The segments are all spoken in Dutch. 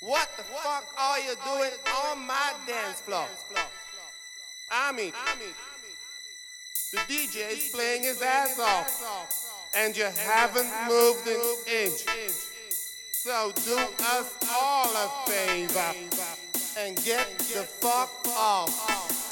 What the fuck are you doing on my dance floor? I mean, the DJ is playing his ass off, and you haven't moved an inch. So do us all a favor and get the fuck off.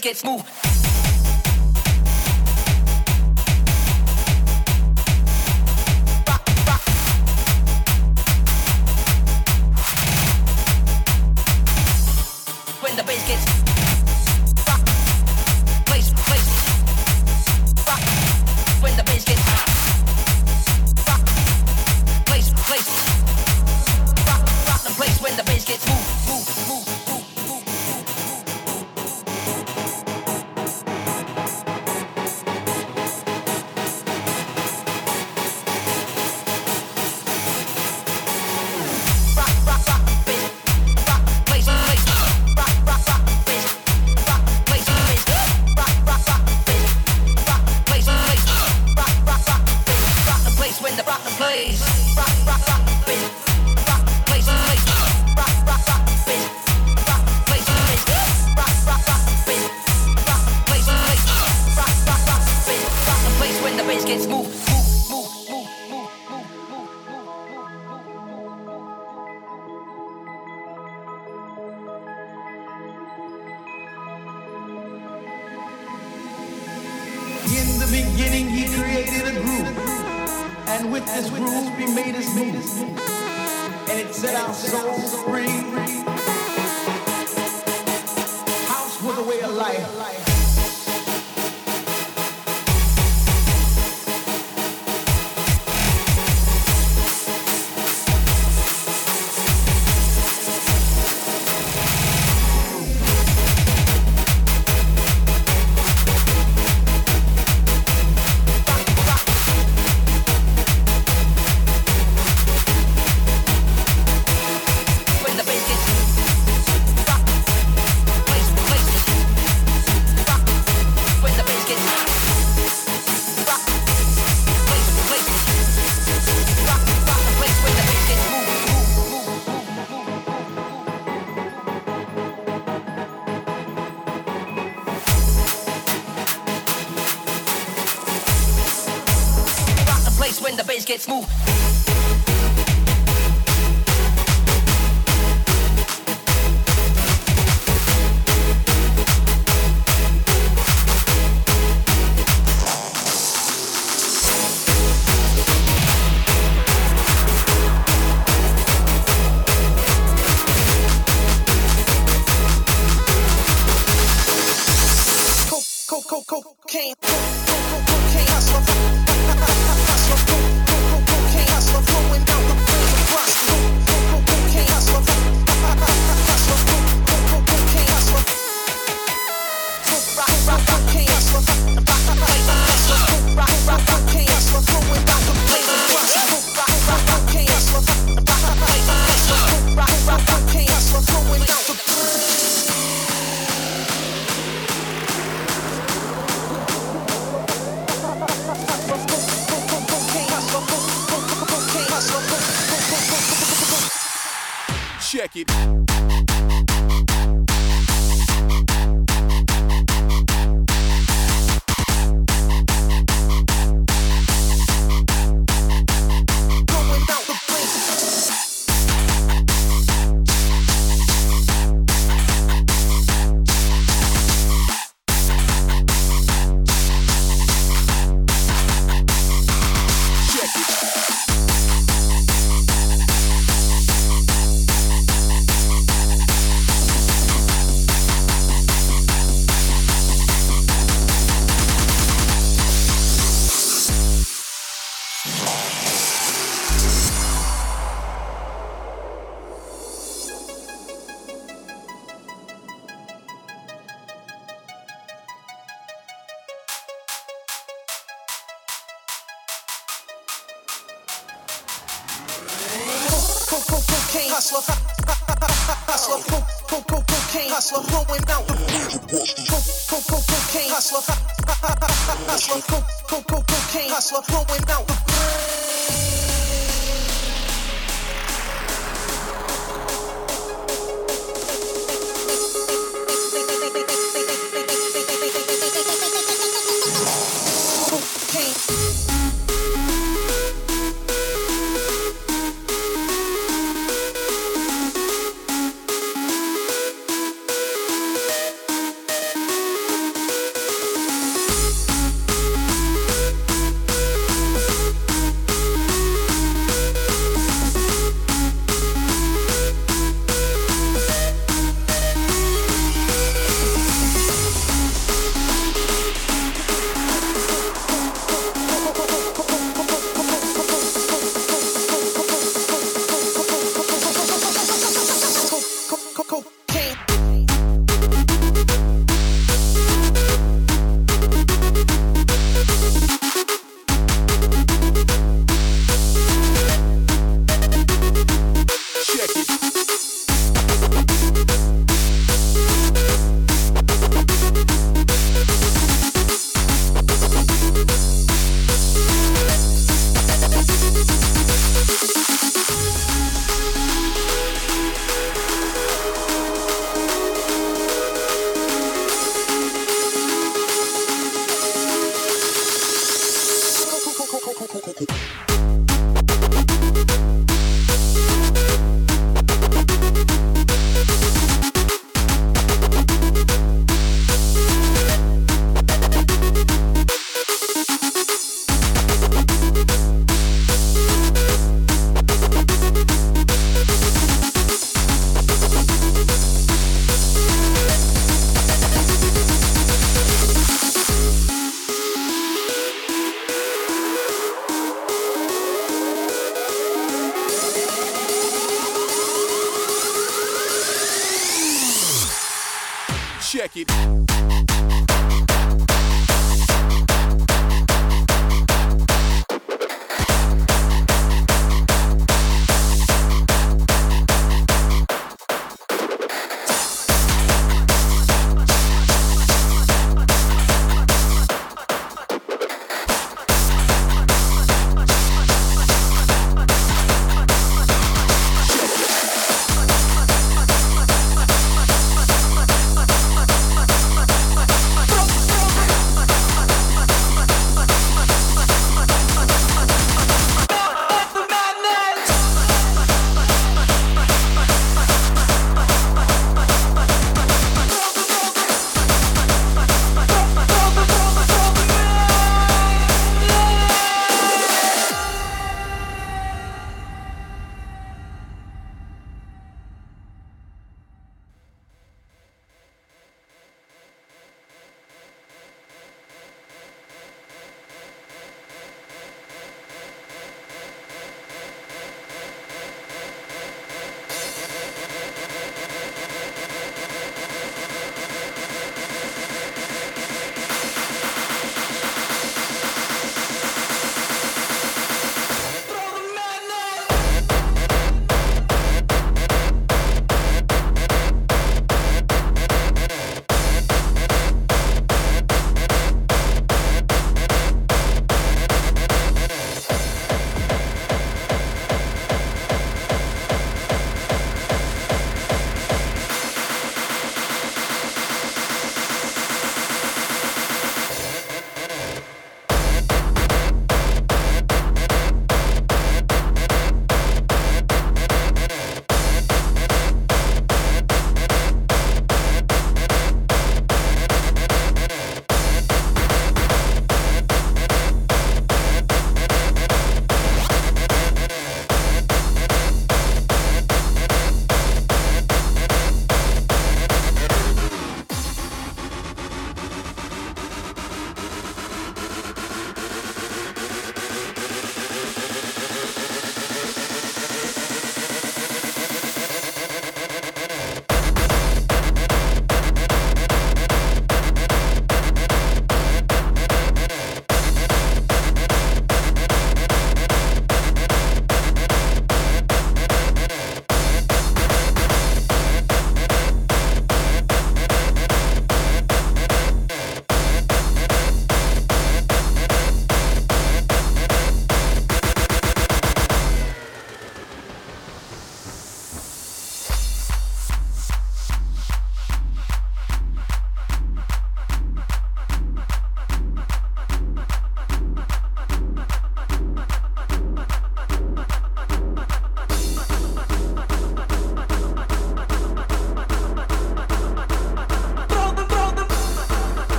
get smooth.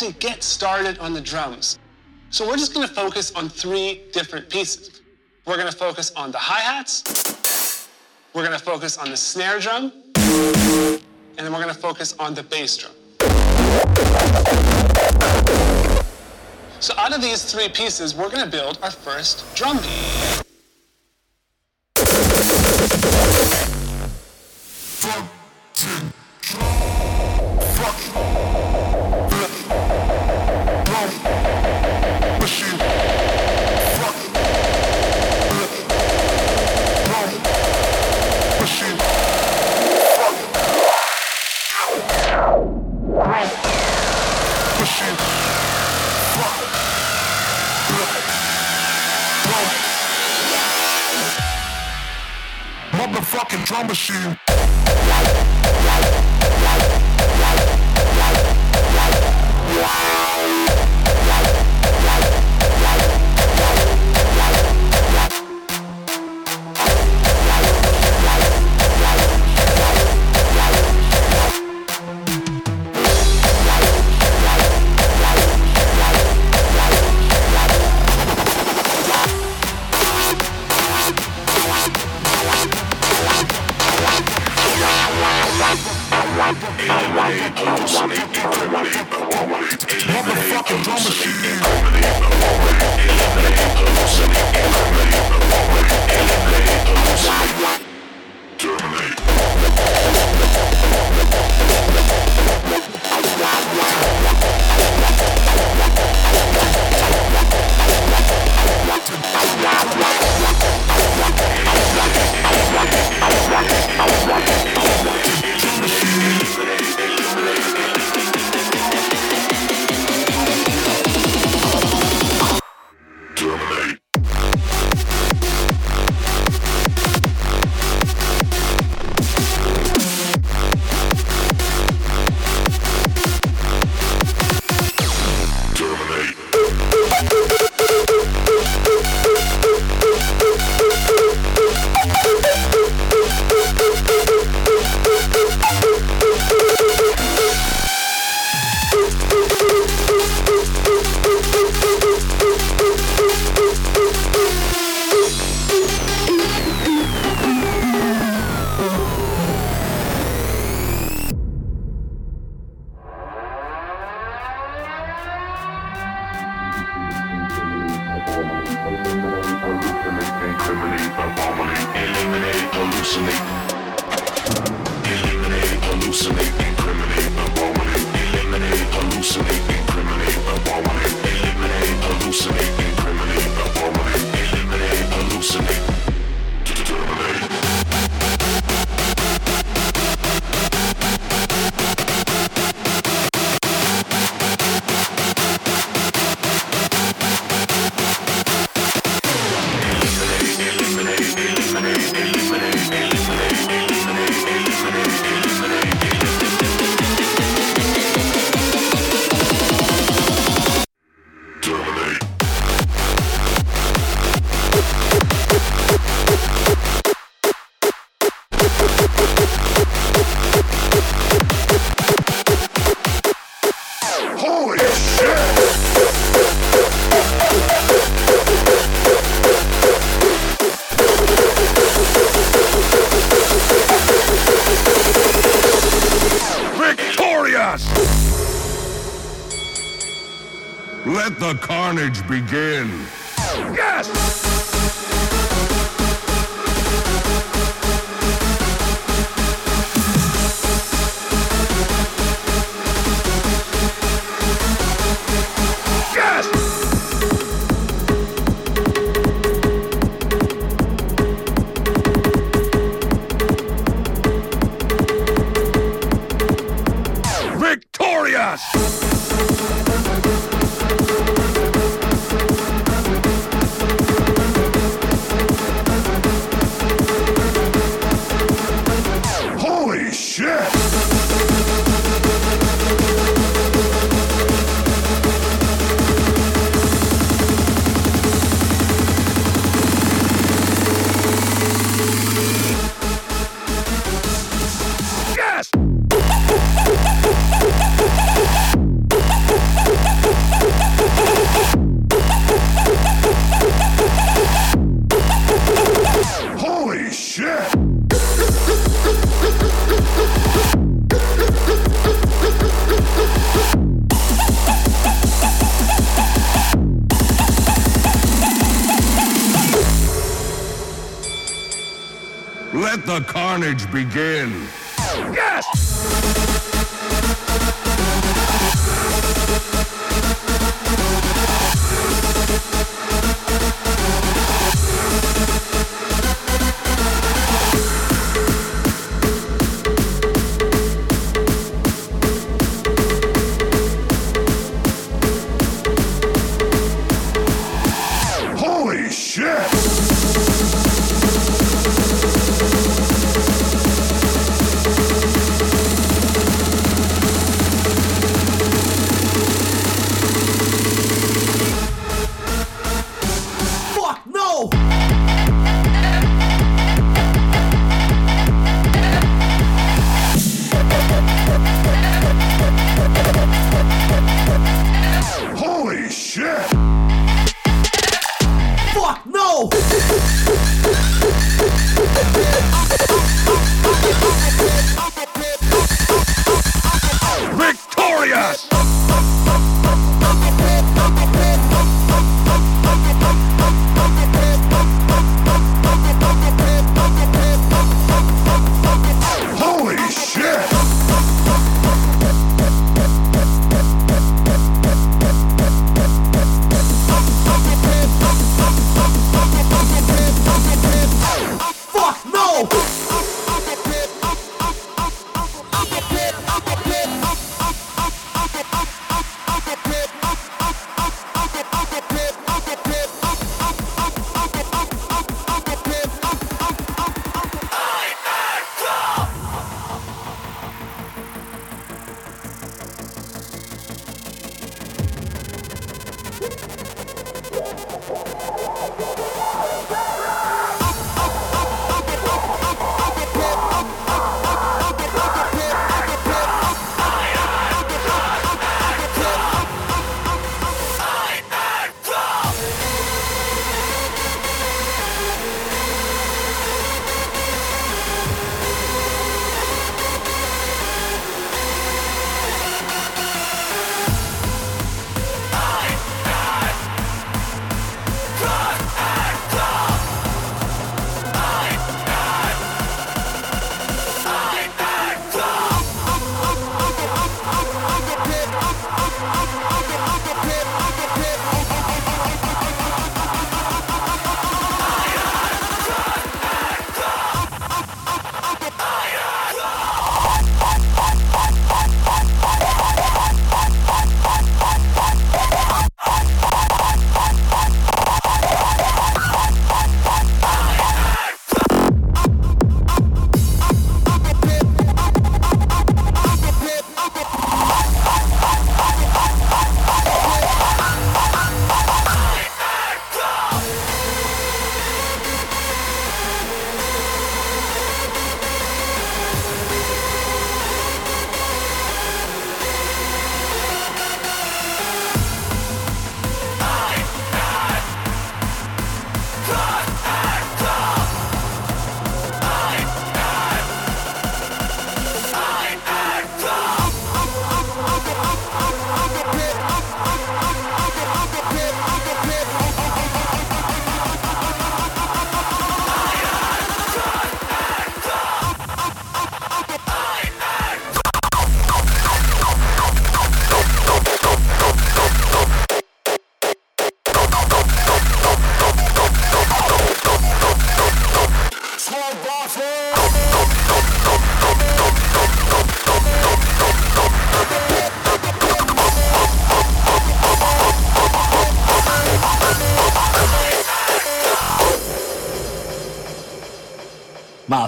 to get started on the drums. So we're just gonna focus on three different pieces. We're gonna focus on the hi-hats, we're gonna focus on the snare drum, and then we're gonna focus on the bass drum. So out of these three pieces, we're gonna build our first drum beat.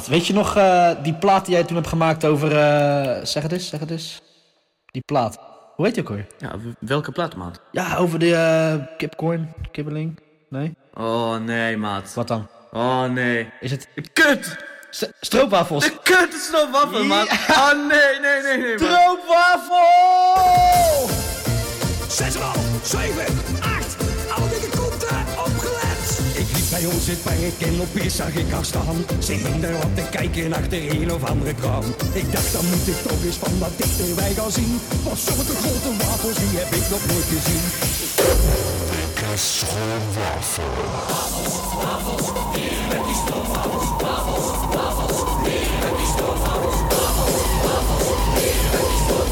Weet je nog eh, die plaat die jij toen hebt gemaakt over... eh, zeg het eens, zeg het eens. Die plaat. Hoe heet die ook alweer? Ja, welke plaat, maat? Ja, over de eh kipcorn, kibbeling. Nee? Oh nee, maat. Wat dan? Oh nee. Is het... Kut! S- stroopwafels. De kut waffen, maat. Oh nee, nee, nee, nee. Stroopwafel! 6,5, 7, Ik liep bij ons in het park en opeens zag ik haar staan. Ze hing daar wat te kijken achter een of andere kraam. Ik dacht, dan moet ik toch eens van wat dichterbij gaan zien. Want zulke grote wafels, die heb ik nog nooit gezien. Dikke schoon wafel. Wafels, wafels, met die stofwafels. Wafels, wafels, met die stofwafels. Wafels, wafels, met die stofwafels.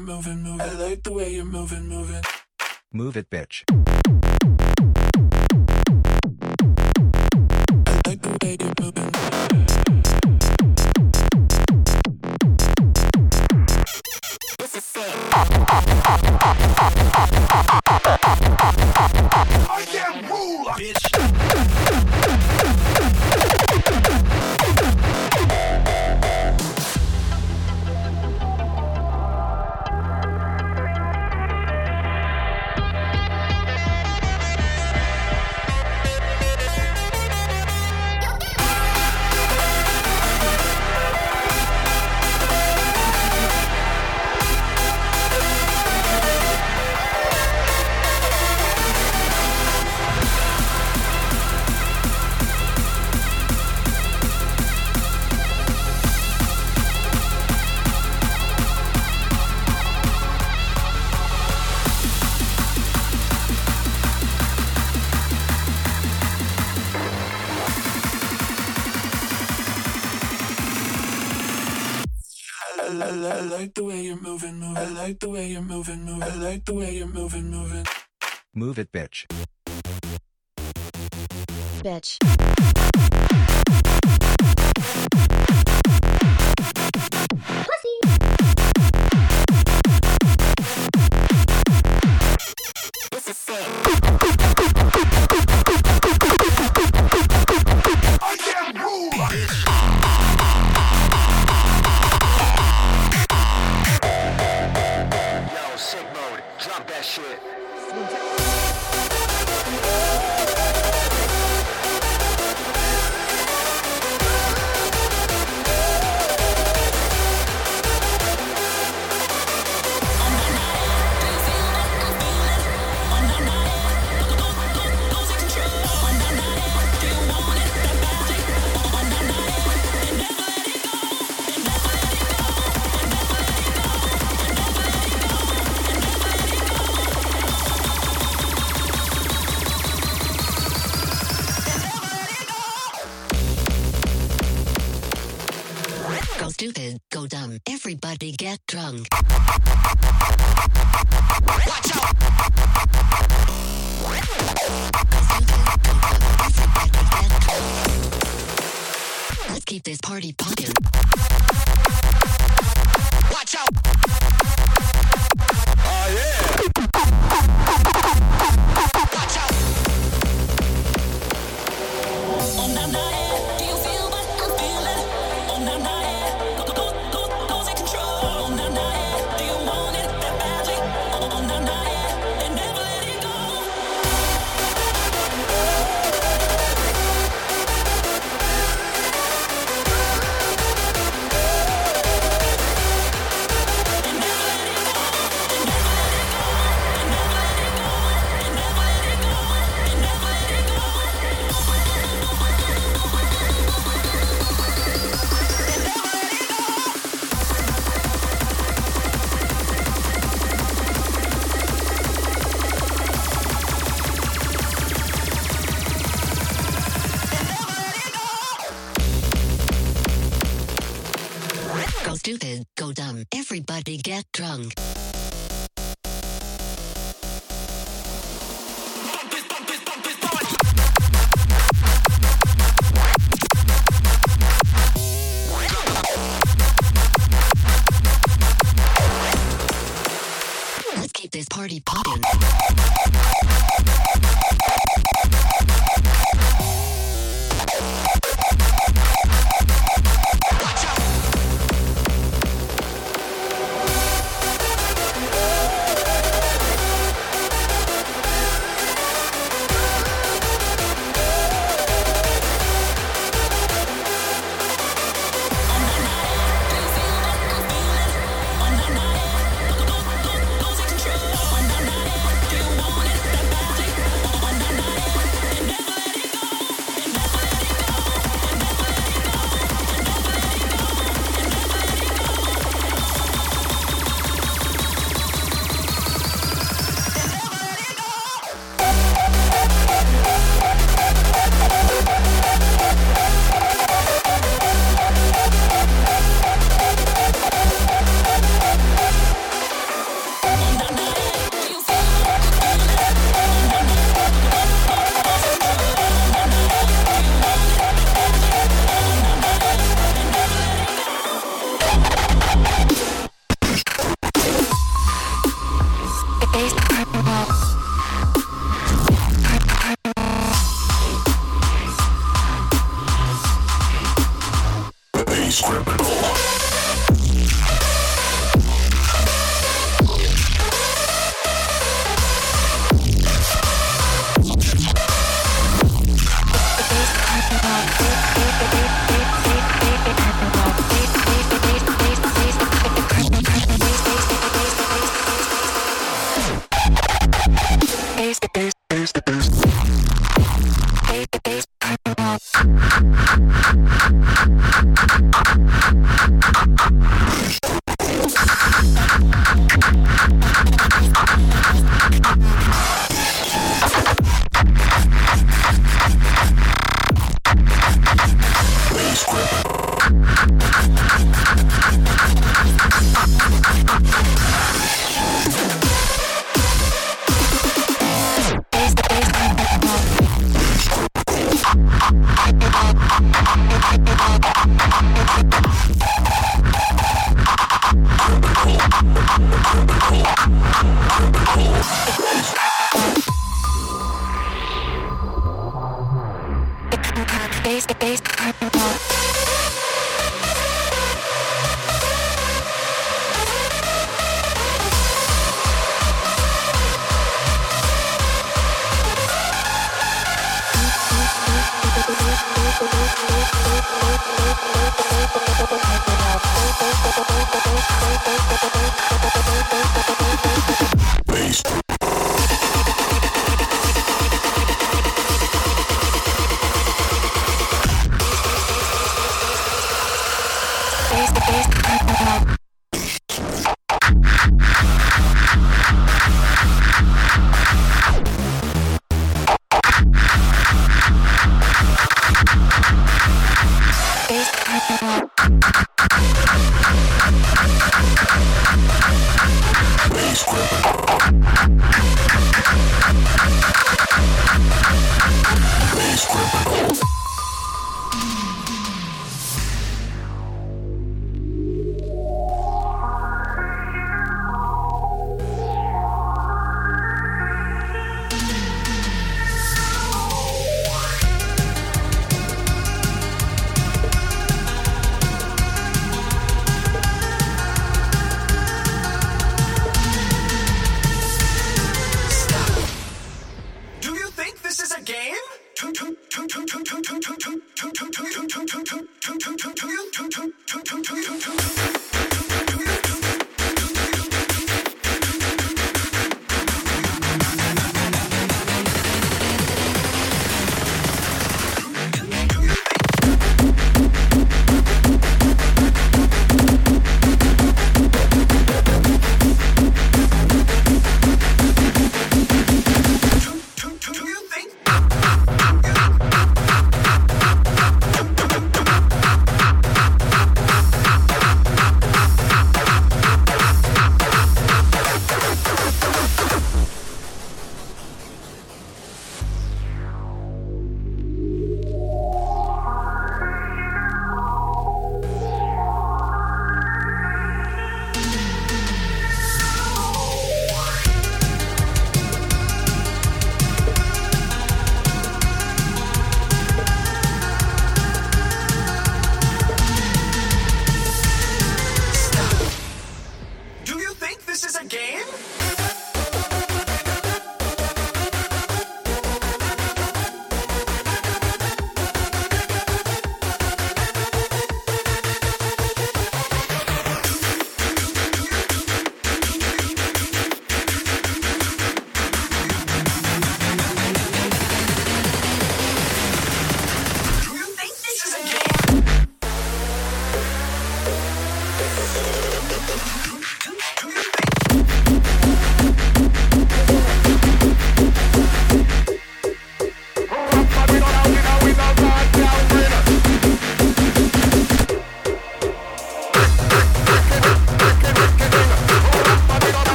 you're moving, move. I like the way you're moving, moving. Move it, bitch.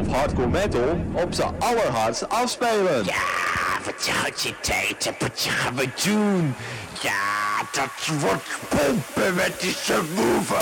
Of hardcore metal op zijn allerhardst afspelen. Ja, wat houdt je tijd? Wat gaan we doen? Ja, dat wordt pompen met die subwoofer.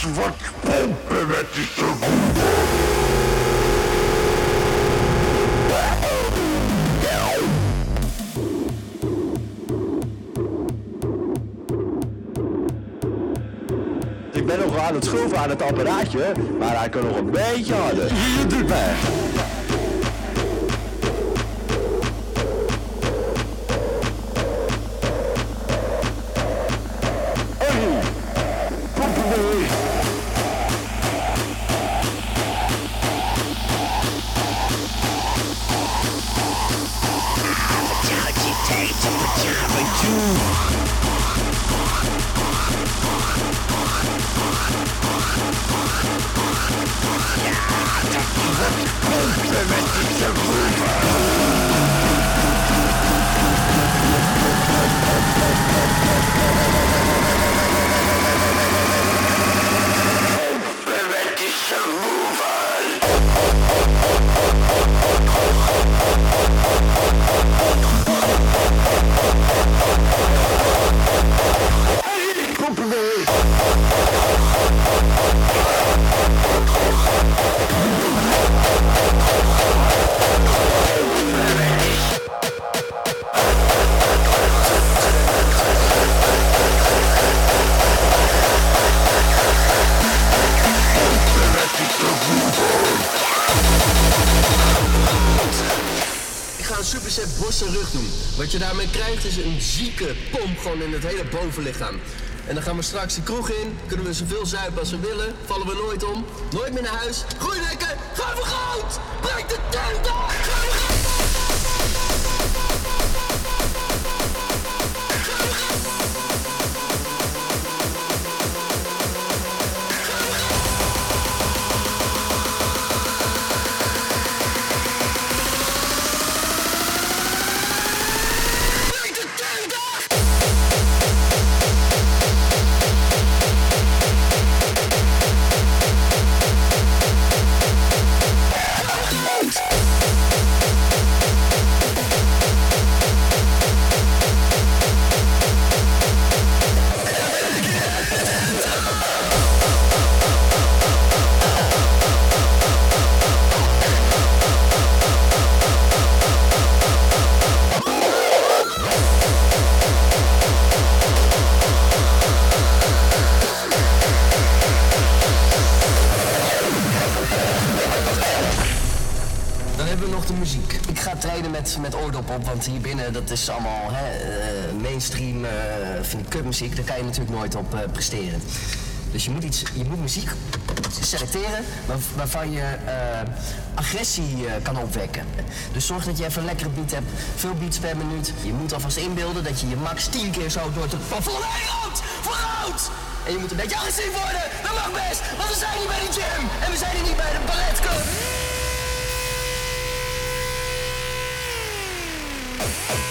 Schwarzpumpe wird dich zur Wut. Aan het apparaatje, maar hij kan nog een beetje harder. Bovenlichaam. En dan gaan we straks de kroeg in, kunnen we zoveel zuipen als we willen, vallen we nooit om, nooit meer naar huis. Groeidekken, ga voor goud! Breek de tent af! Goud! Want hier binnen dat is allemaal hè, eh, mainstream eh vind ik kutmuziek. Daar kan je natuurlijk nooit op eh, presteren. Dus je moet, iets, je moet muziek selecteren waar- waarvan je eh, agressie eh, kan opwekken. Dus zorg dat je even een lekkere beat hebt, veel beats per minuut. Je moet alvast inbeelden dat je je max 10 keer zo door heen loopt. Vooruit! En je moet een beetje agressief worden. Dat mag best, want we zijn hier bij de gym. En we zijn hier niet bij de balletclub. Thank you.